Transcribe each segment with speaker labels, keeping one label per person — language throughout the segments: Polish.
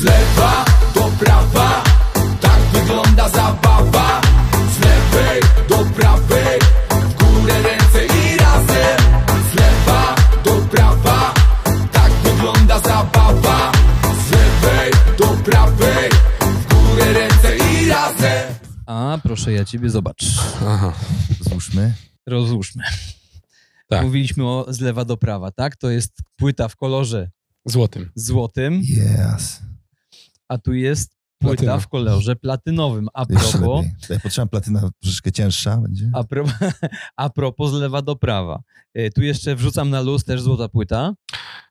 Speaker 1: Z lewa do prawa Tak wygląda zabawa Z lewej do prawej W górę ręce i razem Z lewa do prawa Tak wygląda zabawa Z lewej do prawej W górę ręce i razem
Speaker 2: A, proszę ja ciebie, zobacz.
Speaker 3: Aha.
Speaker 4: Złóżmy.
Speaker 2: Rozłóżmy.
Speaker 3: Tak.
Speaker 2: Mówiliśmy o z lewa do prawa, tak? To jest płyta w kolorze
Speaker 3: Złotym.
Speaker 2: złotym,
Speaker 4: Yes.
Speaker 2: A tu jest płyta
Speaker 3: Platyna.
Speaker 2: w kolorze platynowym. A propos.
Speaker 4: Ja potrzebam platyna troszeczkę cięższa będzie.
Speaker 2: a, pro, a propos z lewa do prawa. E, Tu jeszcze wrzucam na luz też złota płyta.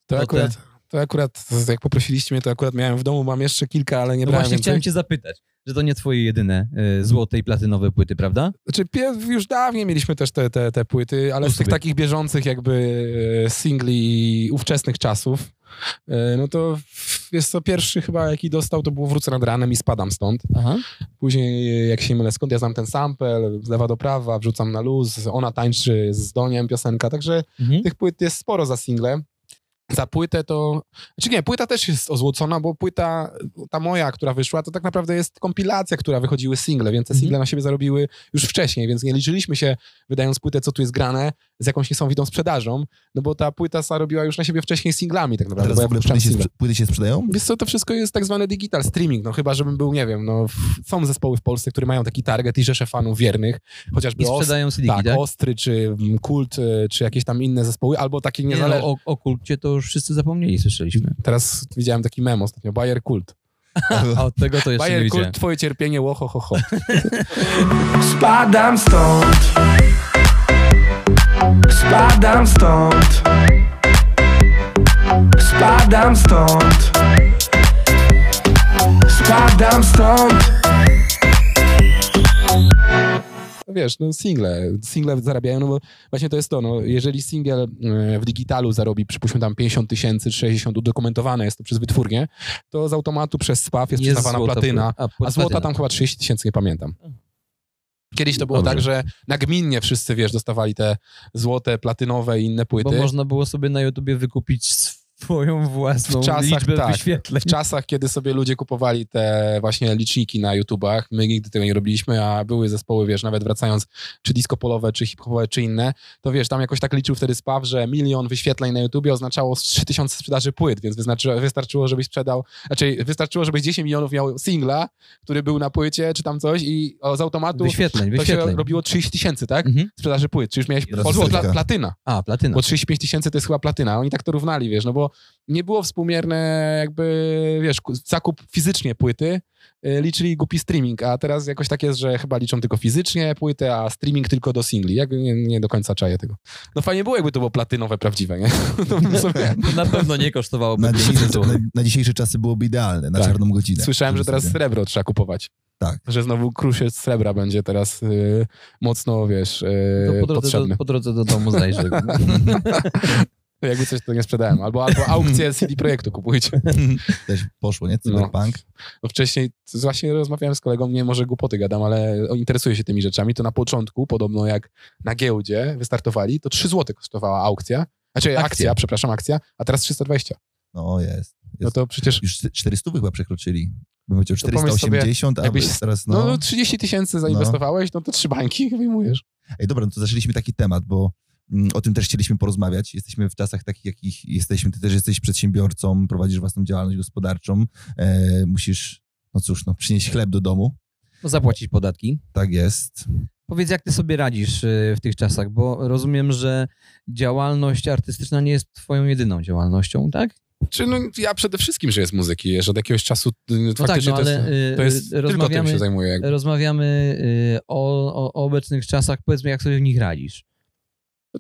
Speaker 3: To
Speaker 2: No
Speaker 3: akurat, to akurat, jak poprosiliście mnie, to akurat miałem w domu, mam jeszcze kilka, ale nie
Speaker 2: No
Speaker 3: brałem
Speaker 2: właśnie
Speaker 3: więcej.
Speaker 2: chciałem cię zapytać, że to nie twoje jedyne e, złote i platynowe płyty, prawda?
Speaker 3: Znaczy, już dawniej mieliśmy też te, te, te płyty, ale
Speaker 2: No
Speaker 3: z tych takich bieżących jakby e, singli ówczesnych czasów, e, no to jest to pierwszy chyba, jaki dostał, to było Wrócę nad ranem i spadam stąd.
Speaker 2: Aha.
Speaker 3: Później, jak się mylę, skąd ja znam ten sample, z lewa do prawa, wrzucam na luz, ona tańczy z Doniem piosenka, także
Speaker 2: Mhm.
Speaker 3: tych płyt jest sporo za single. Za płytę to... Znaczy nie, płyta też jest ozłocona, bo płyta, ta moja, która wyszła, to tak naprawdę jest kompilacja, która wychodziły single, więc te
Speaker 2: Mhm.
Speaker 3: single na siebie zarobiły już wcześniej, więc nie liczyliśmy się, wydając płytę, co tu jest grane, z jakąś niesamowitą sprzedażą, no bo ta płyta zarobiła już na siebie wcześniej singlami tak
Speaker 4: A
Speaker 3: naprawdę.
Speaker 4: teraz
Speaker 3: bo
Speaker 4: w ogóle płyty się, płyty się sprzedają?
Speaker 3: Wiesz co, to wszystko jest tak zwany digital streaming, no chyba, żebym był, nie wiem, no są zespoły w Polsce, które mają taki target i rzesze fanów wiernych, chociażby
Speaker 2: I
Speaker 3: Os-
Speaker 2: sprzedają CD, tak?
Speaker 3: tak, Ostry, czy mm, Kult, y, czy jakieś tam inne zespoły, albo takie
Speaker 2: Nie,
Speaker 3: niezależne.
Speaker 2: no, o, o kulcie to już wszyscy zapomnieli, słyszeliśmy.
Speaker 3: Teraz widziałem taki memo ostatnio, Bayer Kult.
Speaker 2: A od tego to jeszcze nie
Speaker 3: Bayer
Speaker 2: widziałem.
Speaker 3: Kult, twoje cierpienie, łoho, ho, ho.
Speaker 1: Spadam stąd Spadam stąd Spadam stąd Spadam stąd
Speaker 3: Wiesz, no single, single zarabiają, no bo właśnie to jest to, no jeżeli single e, w digitalu zarobi, przypuśćmy tam 50 tysięcy czy 60, udokumentowane jest to przez wytwórnię, to z automatu przez SPAW jest, przyznawana
Speaker 2: złota
Speaker 3: platyna,
Speaker 2: płyta.
Speaker 3: a złota
Speaker 2: platyna.
Speaker 3: tam chyba 30 tysięcy, nie pamiętam. Kiedyś to było
Speaker 2: Dobrze.
Speaker 3: tak, że nagminnie wszyscy, wiesz, dostawali te złote, platynowe i inne płyty.
Speaker 2: Bo można było sobie na YouTubie wykupić swoją własną
Speaker 3: W czasach,
Speaker 2: liczbę
Speaker 3: tak.
Speaker 2: wyświetleń.
Speaker 3: w czasach, kiedy sobie ludzie kupowali te właśnie liczniki na YouTubach, my nigdy tego nie robiliśmy, a były zespoły, wiesz, nawet wracając, czy disco polowe, czy hip-hopowe, czy inne, to wiesz, tam jakoś tak liczył wtedy SPAW, że milion wyświetleń na YouTubie oznaczało z 3000 sprzedaży płyt, więc wystarczyło, wystarczyło, żebyś sprzedał, znaczy wystarczyło, żebyś 10 milionów miał singla, który był na płycie, czy tam coś i z automatu
Speaker 2: Wyświetleń,
Speaker 3: to się
Speaker 2: wyświetleń.
Speaker 3: robiło 30 tysięcy, tak?
Speaker 2: Mhm.
Speaker 3: Sprzedaży płyt, czy już miałeś pla- platyna.
Speaker 2: A, platyna.
Speaker 3: Bo 35 tysięcy to jest chyba platyna. Oni tak to równali, wiesz, no bo nie było współmierne jakby, wiesz, ku- zakup fizycznie płyty, y, liczyli głupi streaming, a teraz jakoś tak jest, że chyba liczą tylko fizycznie płytę, a streaming tylko do singli. Jak nie, nie do końca czaję tego. No fajnie było, jakby to było platynowe, prawdziwe, nie? To bym sobie...
Speaker 2: Na pewno nie kosztowało
Speaker 4: Na dzisiejsze, na, na dzisiejsze czasy byłoby idealne, na
Speaker 3: Tak.
Speaker 4: czarną godzinę.
Speaker 3: Słyszałem, że teraz
Speaker 4: sobie-
Speaker 3: srebro trzeba kupować.
Speaker 4: Tak.
Speaker 3: Że znowu kruszy z srebra będzie teraz y, mocno, wiesz, y,
Speaker 2: To po drodze,
Speaker 3: potrzebny.
Speaker 2: do, po drodze do domu
Speaker 3: Jakby coś to nie sprzedałem. Albo, albo aukcję CD Projektu kupujcie.
Speaker 4: Też poszło, nie? Cyberpunk.
Speaker 3: No wcześniej z- właśnie rozmawiałem z kolegą, nie może głupoty gadam, ale interesuję się tymi rzeczami. To na początku, podobno jak na giełdzie wystartowali, to 3 zł kosztowała aukcja. Znaczy akcja,
Speaker 2: Akcja.
Speaker 3: przepraszam, akcja, a teraz 320.
Speaker 4: No jest. jest.
Speaker 3: No to przecież,
Speaker 4: Już 400 chyba przekroczyli. Bym powiedział
Speaker 3: To pomyśl sobie,
Speaker 4: 480, a
Speaker 3: jakbyś-
Speaker 4: teraz
Speaker 3: no,
Speaker 4: no...
Speaker 3: no 30 tysięcy zainwestowałeś, no to trzy bańki wyjmujesz.
Speaker 4: Ej, dobra, no to zaczęliśmy taki temat, bo o tym też chcieliśmy porozmawiać. Jesteśmy w czasach takich, jakich jesteśmy. Ty też jesteś przedsiębiorcą, prowadzisz własną działalność gospodarczą. E, musisz, no cóż, no, przynieść chleb do domu.
Speaker 2: No, zapłacić podatki.
Speaker 4: Tak jest.
Speaker 2: Powiedz, jak ty sobie radzisz y, w tych czasach, bo rozumiem, że działalność artystyczna nie jest twoją jedyną działalnością, tak?
Speaker 3: Czy no, ja przede wszystkim żyję z muzyki, że od jakiegoś czasu y,
Speaker 2: No tak,
Speaker 3: faktycznie
Speaker 2: no
Speaker 3: to jest,
Speaker 2: ale y,
Speaker 3: to jest
Speaker 2: y,
Speaker 3: tylko tym
Speaker 2: rozmawiamy,
Speaker 3: się zajmuję. Jakby.
Speaker 2: rozmawiamy y, o, o, o obecnych czasach. Powiedzmy, jak sobie w nich radzisz.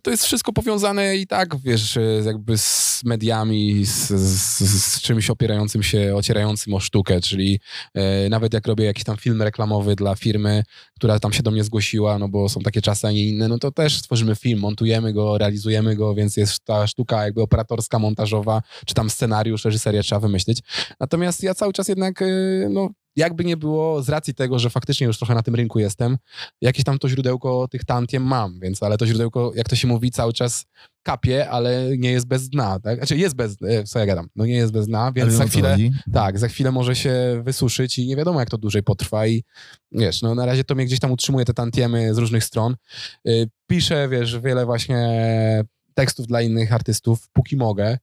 Speaker 3: To jest wszystko powiązane i tak, wiesz, jakby z mediami, z, z, z czymś opierającym się, ocierającym o sztukę, czyli e, nawet jak robię jakiś tam film reklamowy dla firmy, która tam się do mnie zgłosiła, no bo są takie czasy, a nie inne, no to też stworzymy film, montujemy go, realizujemy go, więc jest ta sztuka jakby operatorska, montażowa, czy tam scenariusz, reżyserię trzeba wymyślić. Natomiast ja cały czas jednak, e, no jakby nie było, z racji tego, że faktycznie już trochę na tym rynku jestem, jakieś tam to źródełko tych tantiem mam, więc ale to źródełko, jak to się mówi, cały czas kapie, ale nie jest bez dna, tak? Znaczy jest bez, e, co ja gadam, no nie jest bez dna, więc za chwilę,
Speaker 4: chodzi?
Speaker 3: tak, za chwilę może się wysuszyć i nie wiadomo, jak to dłużej potrwa i wiesz, no na razie to mnie gdzieś tam utrzymuje te tantiemy z różnych stron. Y, Piszę, wiesz, wiele właśnie tekstów dla innych artystów, póki mogę.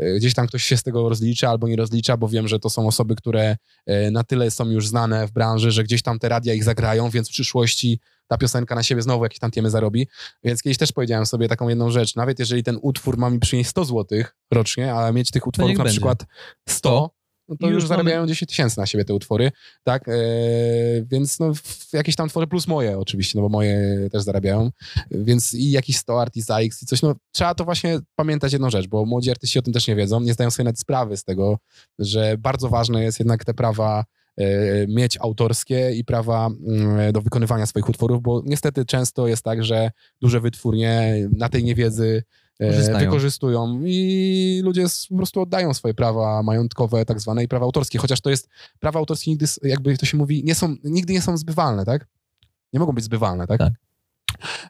Speaker 3: Y, Gdzieś tam ktoś się z tego rozlicza albo nie rozlicza, bo wiem, że to są osoby, które y, na tyle są już znane w branży, że gdzieś tam te radia ich zagrają, więc w przyszłości ta piosenka na siebie znowu jakieś tam tiemy zarobi. Więc kiedyś też powiedziałem sobie taką jedną rzecz. Nawet jeżeli ten utwór ma mi przynieść 100 zł rocznie, a mieć tych utworów na
Speaker 2: będzie.
Speaker 3: przykład 100, no to
Speaker 2: I
Speaker 3: już,
Speaker 2: już
Speaker 3: zarabiają 10 tysięcy na siebie te utwory, tak? E, więc no, jakieś tam twory plus moje oczywiście, no bo moje też zarabiają, więc i jakiś 100 Artist X i coś, no trzeba to właśnie pamiętać jedną rzecz, bo młodzi artyści o tym też nie wiedzą, nie zdają sobie nawet sprawy z tego, że bardzo ważne jest jednak te prawa e, mieć autorskie i prawa mm, do wykonywania swoich utworów, bo niestety często jest tak, że duże wytwórnie na tej niewiedzy
Speaker 2: Korzystają.
Speaker 3: wykorzystują i ludzie po prostu oddają swoje prawa majątkowe, tak zwane i prawa autorskie, chociaż to jest, prawa autorskie nigdy, jakby to się mówi, nie są, nigdy nie są zbywalne, tak? Nie mogą być zbywalne, tak?
Speaker 2: Tak.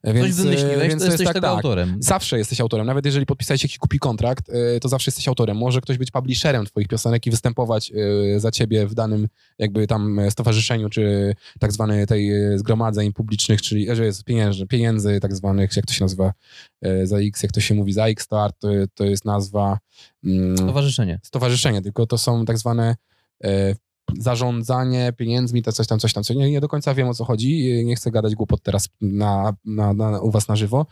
Speaker 3: Więc,
Speaker 2: Coś wymyśliłeś,
Speaker 3: e, więc
Speaker 2: to jesteś
Speaker 3: tak,
Speaker 2: tego
Speaker 3: tak.
Speaker 2: autorem.
Speaker 3: Zawsze jesteś autorem. Nawet jeżeli podpisałeś jakiś kupi kontrakt, y, to zawsze jesteś autorem. Może ktoś być publisherem twoich piosenek i występować y, za ciebie w danym jakby tam e, stowarzyszeniu, czy tak zwanej tej e, zgromadzeń publicznych, czyli e, że jest pieniędzy, pieniędzy tak zwanych, jak to się nazywa e, za X, jak to się mówi za X, to art, to, to jest nazwa mm,
Speaker 2: Towarzyszenie.
Speaker 3: stowarzyszenie, tylko to są tak zwane e, zarządzanie pieniędzmi, to coś tam, coś tam, co nie, nie do końca wiem o co chodzi, e, nie chcę gadać głupot teraz na, na, na, u was na żywo.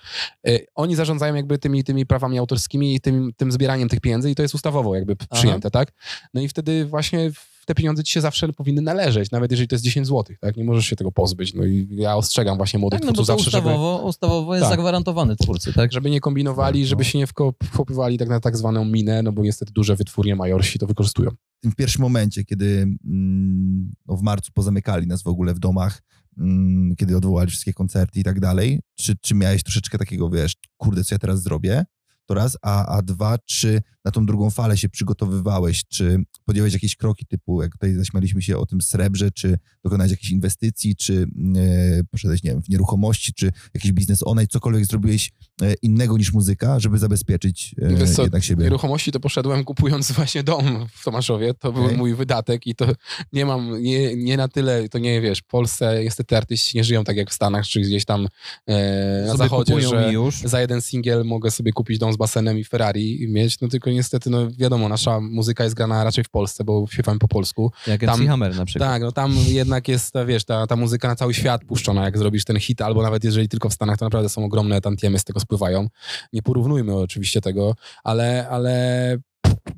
Speaker 3: E, oni zarządzają jakby tymi, tymi prawami autorskimi i tym, tym zbieraniem tych pieniędzy i to jest ustawowo jakby
Speaker 2: Aha.
Speaker 3: przyjęte, tak? No i wtedy właśnie te pieniądze ci się zawsze powinny należeć, nawet jeżeli to jest 10 zł, tak? Nie możesz się tego pozbyć. No i ja ostrzegam właśnie młodych
Speaker 2: Tak, no
Speaker 3: twórców zawsze, żeby,
Speaker 2: ustawowo, ustawowo jest
Speaker 3: Tak.
Speaker 2: zagwarantowany twórcy, tak?
Speaker 3: żeby nie kombinowali,
Speaker 4: No.
Speaker 3: żeby się nie wko- wkopywali tak na tak zwaną minę, no bo niestety duże wytwórnie majorsi to wykorzystują.
Speaker 4: Tym pierwszym momencie, kiedy mm, no w marcu pozamykali nas w ogóle w domach, mm, kiedy odwołali wszystkie koncerty i tak dalej, czy, czy miałeś troszeczkę takiego, wiesz, kurde, co ja teraz zrobię? To raz, a, a dwa, czy na tą drugą falę się przygotowywałeś, czy podjąłeś jakieś kroki typu, jak tutaj zaśmialiśmy się o tym srebrze, czy dokonałeś jakichś inwestycji, czy e, poszedłeś, nie wiem, w nieruchomości, czy jakiś biznes onej, cokolwiek zrobiłeś e, innego niż muzyka, żeby zabezpieczyć e,
Speaker 3: Wiesz co,
Speaker 4: jednak siebie?
Speaker 3: Nieruchomości to poszedłem kupując właśnie dom w Tomaszowie. To był
Speaker 4: Okej.
Speaker 3: mój wydatek i to nie mam, nie, nie na tyle, to nie wiesz, w Polsce niestety artyści nie żyją tak jak w Stanach, czy gdzieś tam e, na zachodzie, że
Speaker 2: już.
Speaker 3: za jeden singiel mogę sobie kupić dom z basenem i Ferrari mieć, no tylko niestety, no wiadomo, nasza muzyka jest grana raczej w Polsce, bo śpiewamy po polsku.
Speaker 2: Jak
Speaker 3: tam-
Speaker 2: MC Hammer na przykład.
Speaker 3: Tak, no tam jednak jest, wiesz, ta, ta muzyka na cały świat puszczona, jak zrobisz ten hit, albo nawet jeżeli tylko w Stanach, to naprawdę są ogromne tantiemy z tego spływają. Nie porównujmy oczywiście tego, ale, ale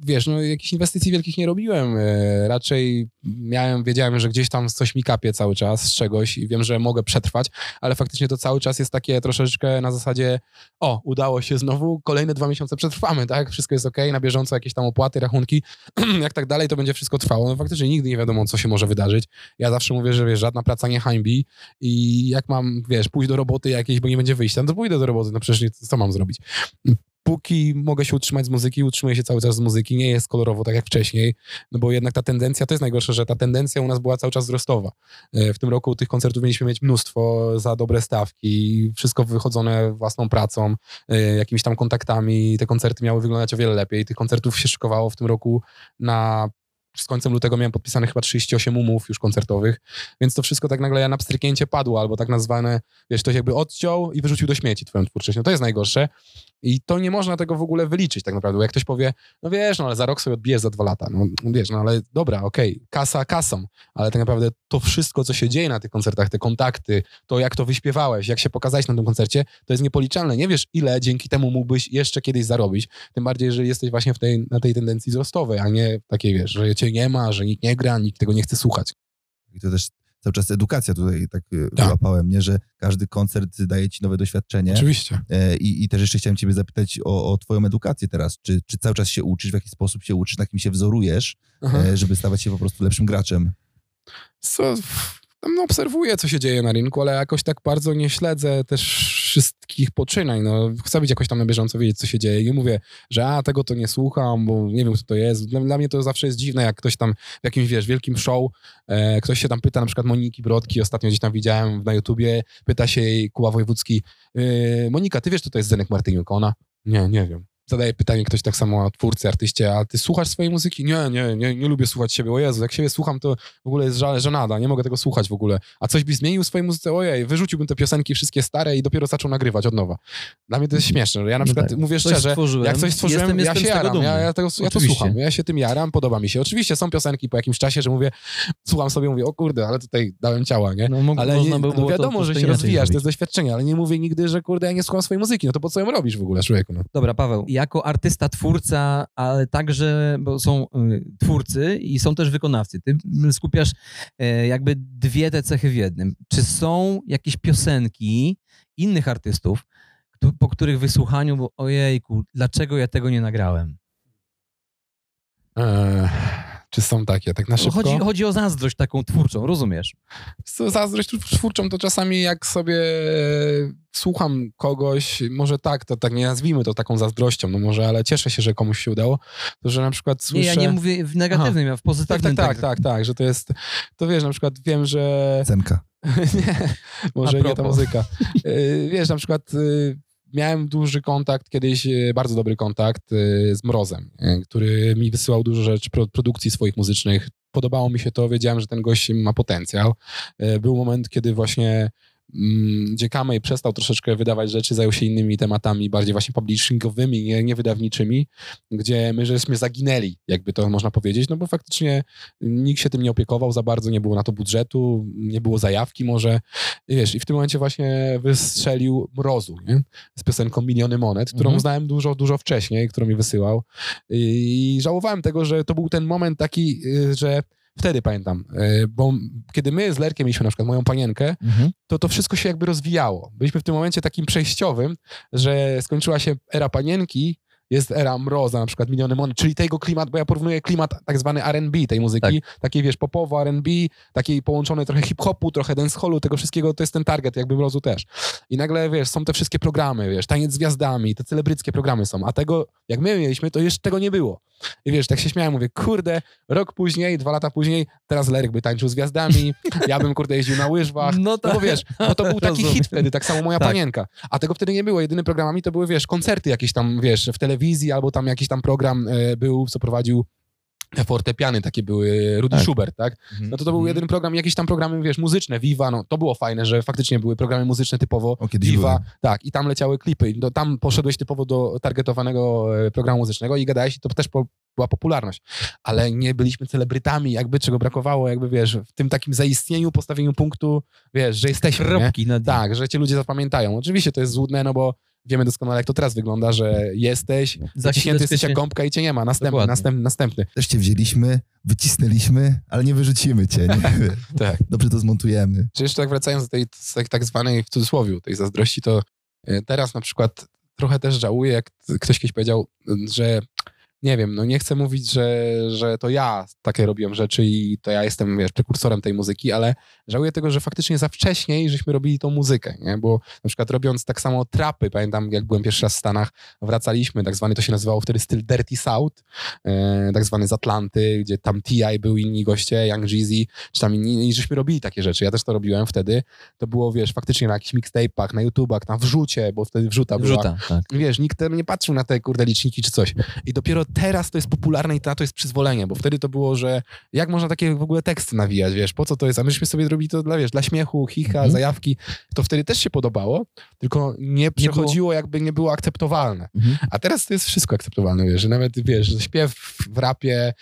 Speaker 3: wiesz, no jakichś inwestycji wielkich nie robiłem. E, Raczej miałem, wiedziałem, że gdzieś tam coś mi kapie cały czas z czegoś i wiem, że mogę przetrwać, ale faktycznie to cały czas jest takie troszeczkę na zasadzie o, udało się znowu, kolejne dwa miesiące przetrwamy, tak? Wszystko jest ok, na bieżąco jakieś tam opłaty, rachunki, jak tak dalej, to będzie wszystko trwało. No faktycznie nigdy nie wiadomo, co się może wydarzyć. Ja zawsze mówię, że wiesz, żadna praca nie hańbi i jak mam, wiesz, pójść do roboty jakiejś, bo nie będzie wyjścia, no to pójdę do roboty, no przecież nie, co mam zrobić? Póki mogę się utrzymać z muzyki, utrzymuję się cały czas z muzyki, nie jest kolorowo tak jak wcześniej, no bo jednak ta tendencja, to jest najgorsze, że ta tendencja u nas była cały czas wzrostowa. E, W tym roku tych koncertów mieliśmy mieć mnóstwo za dobre stawki, wszystko wychodzone własną pracą, e, jakimiś tam kontaktami. Te koncerty miały wyglądać o wiele lepiej. Tych koncertów się szykowało w tym roku na z końcem lutego miałem podpisane chyba 38 umów już koncertowych, więc to wszystko tak nagle na pstryknięcie padło, albo tak nazwane, wiesz, ktoś jakby odciął i wyrzucił do śmieci twoją twórczość. No to jest najgorsze i to nie można tego w ogóle wyliczyć tak naprawdę, bo jak ktoś powie, no wiesz, no ale za rok sobie odbijesz za dwa lata, no wiesz, no ale dobra, okej, kasa kasą, ale tak naprawdę to wszystko, co się dzieje na tych koncertach, te kontakty, to jak to wyśpiewałeś, jak się pokazałeś na tym koncercie, to jest niepoliczalne. Nie wiesz, ile dzięki temu mógłbyś jeszcze kiedyś zarobić, tym bardziej, jeżeli jesteś właśnie w tej, na tej tendencji wzrostowej, a nie takiej, wiesz, że cię nie ma, że nikt nie gra, nikt tego nie chce słuchać.
Speaker 4: I to też cały czas edukacja tutaj tak e,
Speaker 3: Tak.
Speaker 4: wyłapałem, nie? że każdy koncert daje ci nowe doświadczenie.
Speaker 3: Oczywiście.
Speaker 4: E, I, I też jeszcze chciałem ciebie zapytać o, o twoją edukację teraz. Czy, czy cały czas się uczysz, w jaki sposób się uczysz, na kim się wzorujesz,
Speaker 3: Aha.
Speaker 4: e, żeby stawać się po prostu lepszym graczem?
Speaker 3: Tam no, obserwuję, co się dzieje na rynku, ale jakoś tak bardzo nie śledzę też wszystkich poczynań. No, chcę być jakoś tam na bieżąco, wiedzieć, co się dzieje. Nie mówię, że a, tego to nie słucham, bo nie wiem, kto to jest. Dla, dla mnie to zawsze jest dziwne, jak ktoś tam w jakimś, wiesz, wielkim show, e, ktoś się tam pyta, na przykład Moniki Brodki, ostatnio gdzieś tam widziałem na YouTubie, pyta się jej Kuba Wojewódzki, e, Monika, ty wiesz, kto to jest Zenek Martyniuk? Ona, nie, nie wiem zadaje pytanie ktoś tak samo twórcy, artyście, a ty słuchasz swojej muzyki? Nie, nie, nie, nie lubię słuchać siebie. O Jezu, jak siebie słucham, to w ogóle jest żal, żenada, nie mogę tego słuchać w ogóle. A coś byś zmienił w swojej muzyce? Ojej, wyrzuciłbym te piosenki wszystkie stare i dopiero zaczął nagrywać od nowa. Dla mnie to jest śmieszne. Ja na
Speaker 2: No
Speaker 3: przykład
Speaker 2: tak.
Speaker 3: mówię
Speaker 2: Coś
Speaker 3: szczerze,
Speaker 2: stworzyłem.
Speaker 3: jak coś stworzyłem,
Speaker 2: Jestem-
Speaker 3: ja
Speaker 2: jestem
Speaker 3: się jaram, ja, ja, tego, ja to słucham, ja się tym jaram, podoba mi się. Oczywiście są piosenki po jakimś czasie, że mówię, słucham sobie, mówię, o kurde, ale tutaj dałem ciała, nie?
Speaker 2: No, mo-
Speaker 3: Ale nie,
Speaker 2: by
Speaker 3: no
Speaker 2: to
Speaker 3: wiadomo,
Speaker 2: po
Speaker 3: że się rozwijasz, to jest doświadczenie, ale nie mówię nigdy, że kurde, ja nie słucham swojej muzyki, no to po co ją robisz w ogóle, człowieku, no.
Speaker 2: Dobra, Paweł, jako artysta, twórca, ale także, bo są y, twórcy i są też wykonawcy. Ty skupiasz e, jakby dwie te cechy w jednym. Czy są jakieś piosenki innych artystów, po których wysłuchaniu, bo ojejku, dlaczego ja tego nie nagrałem?
Speaker 3: Eee, czy są takie, tak na szybko?
Speaker 2: Chodzi, chodzi o zazdrość taką twórczą, rozumiesz?
Speaker 3: Zazdrość twórczą, to czasami jak sobie słucham kogoś, może tak, to tak nie nazwijmy to taką zazdrością, no może, ale cieszę się, że komuś się udało, to że na przykład słyszę...
Speaker 2: Nie, ja nie mówię w negatywnym, ja w
Speaker 3: Tak,
Speaker 2: pozytywnym.
Speaker 3: tak, tak, tak, tak, że to jest, to wiesz, na przykład wiem, że...
Speaker 4: Cenka.
Speaker 3: nie, może nie ta muzyka. Y, Wiesz, na przykład y, miałem duży kontakt, kiedyś y, bardzo dobry kontakt y, z Mrozem, y, który mi wysyłał dużo rzeczy, pro- produkcji swoich muzycznych. Podobało mi się to, wiedziałem, że ten gość ma potencjał. Był moment, kiedy właśnie gdzie Kamej przestał troszeczkę wydawać rzeczy, zajął się innymi tematami, bardziej właśnie publishingowymi, nie, nie wydawniczymi, gdzie my żeśmy zaginęli, jakby to można powiedzieć, no bo faktycznie nikt się tym nie opiekował za bardzo, nie było na to budżetu, nie było zajawki może, i wiesz, i w tym momencie właśnie wystrzelił Mrozu, nie? z piosenką Miliony Monet, którą
Speaker 2: Mhm.
Speaker 3: znałem dużo, dużo wcześniej, którą mi wysyłał i żałowałem tego, że to był ten moment taki, y, że wtedy pamiętam, y, bo kiedy my z Lerkiem mieliśmy na przykład moją panienkę,
Speaker 2: Mhm.
Speaker 3: to to wszystko się jakby rozwijało. Byliśmy w tym momencie takim przejściowym, że skończyła się era panienki, jest era mroza, na przykład Miliony Monet, czyli tego klimat, bo ja porównuję klimat tak zwany R&B tej muzyki, takiej wiesz, popowo R&B, takiej połączonej trochę hip-hopu, trochę dancehallu, tego wszystkiego, to jest ten target jakby mrozu też. I nagle, wiesz, są te wszystkie programy, wiesz, taniec z gwiazdami, te celebryckie programy są, a tego, jak my mieliśmy, to jeszcze tego nie było. I wiesz, tak się śmiałem, mówię, kurde, rok później, dwa lata później, teraz Lerek by tańczył z gwiazdami, ja bym, kurde, jeździł na łyżwach,
Speaker 2: No
Speaker 3: no
Speaker 2: tak.
Speaker 3: bo wiesz, bo to był taki
Speaker 2: Rozumiem.
Speaker 3: hit wtedy, tak samo moja
Speaker 2: Tak.
Speaker 3: panienka. A tego wtedy nie było. Jedynymi programami to były, wiesz, koncerty jakieś tam, wiesz, w telewizji albo tam jakiś tam program e, był, co prowadził fortepiany takie były, Rudy
Speaker 2: Tak.
Speaker 3: Schubert, tak? No to to był
Speaker 2: Mhm.
Speaker 3: jedyny program, jakieś tam programy, wiesz, muzyczne, Viva, no to było fajne, że faktycznie były programy muzyczne typowo
Speaker 4: O,
Speaker 3: Viva,
Speaker 4: były.
Speaker 3: tak, i tam leciały klipy. No, tam poszedłeś typowo do targetowanego e, programu muzycznego i gadałeś i to też po, była popularność. Ale nie byliśmy celebrytami, jakby czego brakowało, jakby, wiesz, w tym takim zaistnieniu, postawieniu punktu, wiesz, że jesteśmy, nie?
Speaker 2: Kropki na
Speaker 3: Tak, że cię ludzie zapamiętają. Oczywiście to jest złudne, no bo wiemy doskonale, jak to teraz wygląda, że jesteś, zaciśnięty jesteś jak gąbka i cię nie ma. Następny,
Speaker 2: Dokładnie.
Speaker 3: następny, następny.
Speaker 4: Też cię wzięliśmy, wycisnęliśmy, ale nie wyrzucimy cię. Nie?
Speaker 3: Tak.
Speaker 4: Dobrze to zmontujemy.
Speaker 3: Czy jeszcze tak wracając do tej tak, tak zwanej, w cudzysłowie, tej zazdrości, to e, teraz na przykład trochę też żałuję, jak ktoś kiedyś powiedział, że nie wiem, no nie chcę mówić, że, że to ja takie robiłem rzeczy i to ja jestem, wiesz, prekursorem tej muzyki, ale żałuję tego, że faktycznie za wcześniej żeśmy robili tą muzykę, nie? Bo na przykład robiąc tak samo trapy, pamiętam jak byłem pierwszy raz w Stanach, wracaliśmy, tak zwany, to się nazywało wtedy styl Dirty South, e, tak zwany z Atlanty, gdzie tam T.I. był inni goście, Young Jeezy, czy tam inni, i żeśmy robili takie rzeczy, ja też to robiłem wtedy, to było, wiesz, faktycznie na jakichś mixtape'ach, na YouTubach, na wrzucie, bo wtedy wrzuta była.
Speaker 2: Wrzuta, tak.
Speaker 3: Wiesz, nikt ten nie patrzył na te kurde liczniki czy coś. I dopiero teraz to jest popularne i na to jest przyzwolenie, bo wtedy to było, że jak można takie w ogóle teksty nawijać, wiesz, po co to jest? A myśmy sobie zrobili to dla, wiesz, dla śmiechu, chicha,
Speaker 2: Mhm.
Speaker 3: zajawki. To wtedy też się podobało, tylko nie przechodziło, jakby nie było akceptowalne.
Speaker 2: Mhm.
Speaker 3: A teraz to jest wszystko akceptowalne, wiesz, że nawet, wiesz, śpiew w rapie,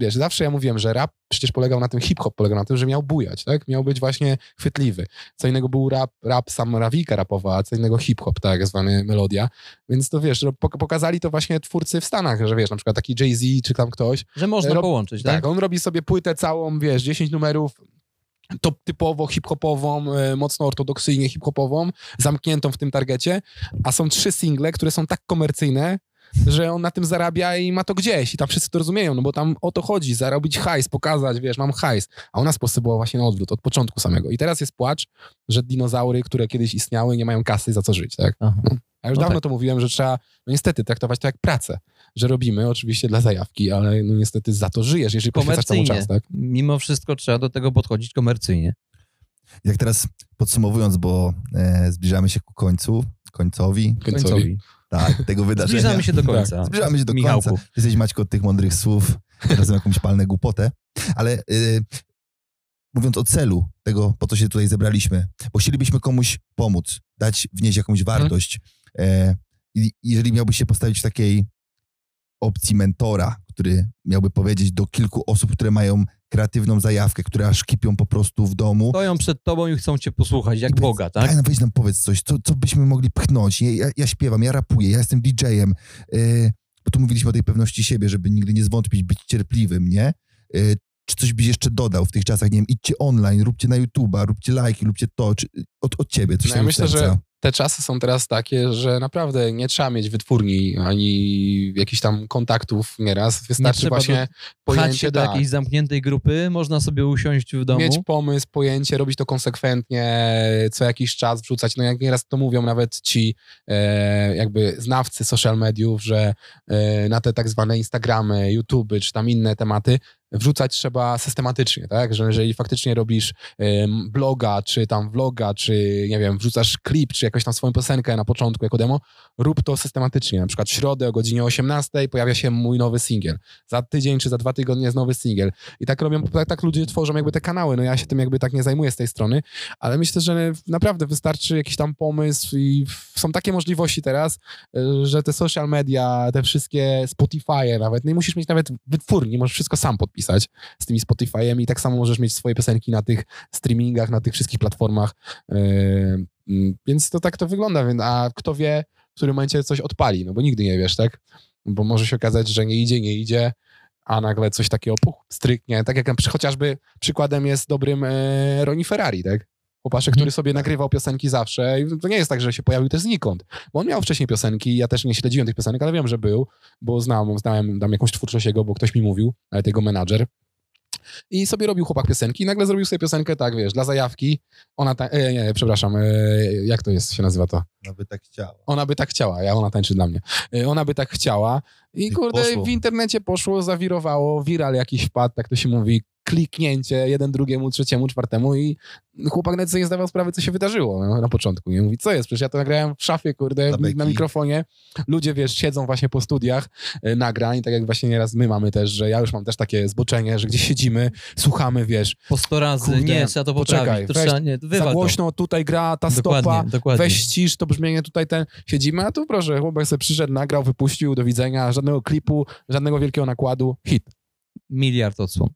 Speaker 3: wiesz, zawsze ja mówiłem, że rap przecież polegał na tym, hip-hop polegał na tym, że miał bujać, tak? Miał być właśnie chwytliwy. Co innego był rap, rap sam Rawika rapowa, a co innego hip-hop, tak zwany melodia. Więc to wiesz, pokazali to właśnie twórcy w Stanach, że wiesz, na przykład taki Jay-Z czy tam ktoś,
Speaker 2: Że można
Speaker 3: Rob-
Speaker 2: połączyć,
Speaker 3: tak,
Speaker 2: tak?
Speaker 3: on robi sobie płytę całą, wiesz, 10 numerów, to typowo hip-hopową, e, mocno ortodoksyjnie hip-hopową, zamkniętą w tym targecie, a są trzy single, które są tak komercyjne, że on na tym zarabia i ma to gdzieś i tam wszyscy to rozumieją, no bo tam o to chodzi, zarobić hajs, pokazać, wiesz, mam hajs. A u nas Polsce było właśnie na odwrót, od początku samego. I teraz jest płacz, że dinozaury, które kiedyś istniały, nie mają kasy za co żyć, tak?
Speaker 2: Aha.
Speaker 3: A już
Speaker 2: No
Speaker 3: dawno
Speaker 2: tak.
Speaker 3: to mówiłem, że trzeba, no niestety, traktować to jak pracę. Że robimy oczywiście dla zajawki, ale no niestety za to żyjesz, jeżeli poświęcasz temu czas, tak?
Speaker 2: Mimo wszystko trzeba do tego podchodzić komercyjnie.
Speaker 4: Jak teraz podsumowując, bo e, zbliżamy się ku końcu, końcowi,
Speaker 3: Końcowi.
Speaker 4: Tak, tego wydarzenia.
Speaker 2: Zbliżamy się do końca.
Speaker 4: Zbliżamy się do
Speaker 2: Michałku.
Speaker 4: końca. Jesteś Maćko od tych mądrych słów, razem jakąś palnę głupotę, ale y, mówiąc o celu tego, po co się tutaj zebraliśmy, bo chcielibyśmy komuś pomóc, dać wnieść jakąś wartość. E, I jeżeli miałbyś się postawić w takiej opcji mentora, który miałby powiedzieć do kilku osób, które mają kreatywną zajawkę, które aż kipią po prostu w domu,
Speaker 2: Stoją przed tobą i chcą cię posłuchać, jak
Speaker 4: Powiedz-
Speaker 2: Boga, tak?
Speaker 4: No weź nam powiedz coś, co, co byśmy mogli pchnąć. Ja, ja, ja śpiewam, ja rapuję, ja jestem DJ-em. Yy, bo tu mówiliśmy o tej pewności siebie, żeby nigdy nie zwątpić, być cierpliwym, nie? Yy, czy coś byś jeszcze dodał w tych czasach? Nie wiem, idźcie online, róbcie na YouTube'a, róbcie lajki, róbcie to. Czy, od, od ciebie, coś
Speaker 3: No ja myślę,
Speaker 4: serca.
Speaker 3: że te czasy są teraz takie, że naprawdę nie trzeba mieć wytwórni ani jakichś tam kontaktów nieraz. Wystarczy
Speaker 2: trzeba
Speaker 3: właśnie pojęcie,
Speaker 2: się do
Speaker 3: tak,
Speaker 2: jakiejś zamkniętej grupy, można sobie usiąść w domu.
Speaker 3: mieć pomysł, pojęcie, robić to konsekwentnie, co jakiś czas wrzucać. No jak nieraz to mówią nawet ci e, jakby znawcy social mediów, że e, na te tak zwane Instagramy, YouTube czy tam inne tematy wrzucać trzeba systematycznie, tak? Że jeżeli faktycznie robisz bloga, czy tam vloga, czy nie wiem, wrzucasz klip, czy jakąś tam swoją piosenkę na początku jako demo, rób to systematycznie. Na przykład w środę o godzinie 18 pojawia się mój nowy singiel. Za tydzień czy za dwa tygodnie jest nowy singiel. I tak robią, tak, tak ludzie tworzą jakby te kanały. No ja się tym jakby tak nie zajmuję z tej strony, ale myślę, że naprawdę wystarczy jakiś tam pomysł i są takie możliwości teraz, y, że te social media, te wszystkie Spotify nawet, nie musisz mieć nawet wytwórni, możesz wszystko sam podpisać z tymi Spotify'em i tak samo możesz mieć swoje piosenki na tych streamingach, na tych wszystkich platformach. Yy, mm, Więc to tak to wygląda. A kto wie, w którym momencie coś odpali, no bo nigdy nie wiesz, tak? Bo może się okazać, że nie idzie, nie idzie, a nagle coś takiego puch, stryknie. Tak jak chociażby przykładem jest dobrym e, Roni Ferrari, tak? Chłopaszek, który sobie nagrywał piosenki zawsze i to nie jest tak, że się pojawił też znikąd, bo on miał wcześniej piosenki, ja też nie śledziłem tych piosenek, ale wiem, że był, bo znam, znałem tam jakąś twórczość jego, bo ktoś mi mówił, ale jego menadżer. I sobie robił chłopak piosenki i nagle zrobił sobie piosenkę, tak wiesz, dla zajawki. Ona, ta, e, nie, przepraszam, e, jak to jest, się nazywa to?
Speaker 4: No by tak chciała.
Speaker 3: Ona by tak chciała, ja ona tańczy dla mnie. Y, Ona by tak chciała i
Speaker 4: I
Speaker 3: kurde,
Speaker 4: poszło.
Speaker 3: w internecie poszło, zawirowało, viral jakiś wpadł, tak to się mówi, kliknięcie jeden drugiemu, trzeciemu, czwartemu i chłopak nawet sobie nie zdawał sprawy, co się wydarzyło no, na początku. Nie mówi, co jest, przecież ja to nagrałem w szafie, kurde,
Speaker 4: Na beki.
Speaker 3: na mikrofonie. Ludzie, wiesz, siedzą właśnie po studiach y, nagrań, tak jak właśnie nieraz my mamy też, że ja już mam też takie zboczenie, że gdzieś siedzimy, słuchamy, wiesz,
Speaker 2: Po 100 razy,
Speaker 3: Kurde,
Speaker 2: nie, trzeba to poprawić.
Speaker 3: poczekaj,
Speaker 2: to
Speaker 3: weź
Speaker 2: trzeba, nie,
Speaker 3: za głośno, tutaj gra ta
Speaker 2: to.
Speaker 3: stopa,
Speaker 2: Dokładnie, dokładnie.
Speaker 3: Weź ścisz to brzmienie, tutaj ten siedzimy, a tu proszę, chłopak sobie przyszedł, nagrał, wypuścił, do widzenia, żadnego klipu, żadnego wielkiego nakładu, hit.
Speaker 2: Miliard odsłon.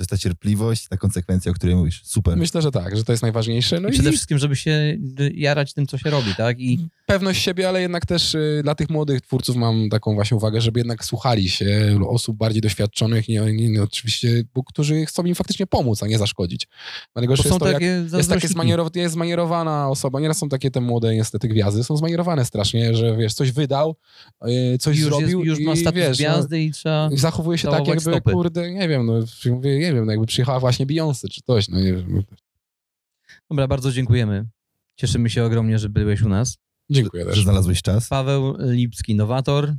Speaker 4: To jest ta cierpliwość, ta konsekwencja, o której mówisz. Super.
Speaker 3: Myślę, że tak, że to jest najważniejsze. No
Speaker 2: I
Speaker 3: i
Speaker 2: przede wszystkim, żeby się jarać tym, co się robi, tak? I
Speaker 3: pewność siebie, ale jednak też y, dla tych młodych twórców mam taką właśnie uwagę, żeby jednak słuchali się osób bardziej doświadczonych, nie, nie, nie oczywiście, bo, którzy chcą im faktycznie pomóc, a nie zaszkodzić. Dlatego, że
Speaker 2: są
Speaker 3: jest to jak, jest takie zmanierow- jest zmanierowana osoba, nieraz są takie te młode niestety gwiazdy, są zmanierowane strasznie, że wiesz, coś wydał, y, coś
Speaker 2: już, jest,
Speaker 3: zrobił
Speaker 2: już ma
Speaker 3: i
Speaker 2: status
Speaker 3: wiesz, no,
Speaker 2: gwiazdy i trzeba...
Speaker 3: I zachowuje się tak, jakby,
Speaker 2: stopy.
Speaker 3: kurde, nie wiem, no, mówię, nie wiem, no, jakby przyjechała właśnie Beyoncé czy coś, no nie wiem.
Speaker 2: Dobra, bardzo dziękujemy. Cieszymy się ogromnie, że byłeś u nas.
Speaker 3: Dziękuję
Speaker 4: Że
Speaker 3: też.
Speaker 4: znalazłeś czas.
Speaker 2: Paweł Lipski, nowator.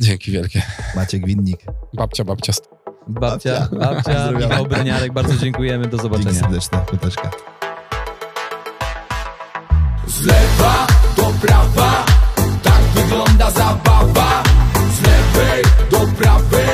Speaker 3: Dzięki wielkie.
Speaker 4: Maciek Winnik.
Speaker 3: Babcia, babcia.
Speaker 2: Babcia,
Speaker 4: Babcia.
Speaker 2: Michał Breniarek, bardzo dziękujemy, do
Speaker 4: Dzięki
Speaker 2: zobaczenia.
Speaker 4: serdeczne. Pyteczka.
Speaker 1: Z lewa do prawa, tak wygląda zabawa. Z lewej do prawej,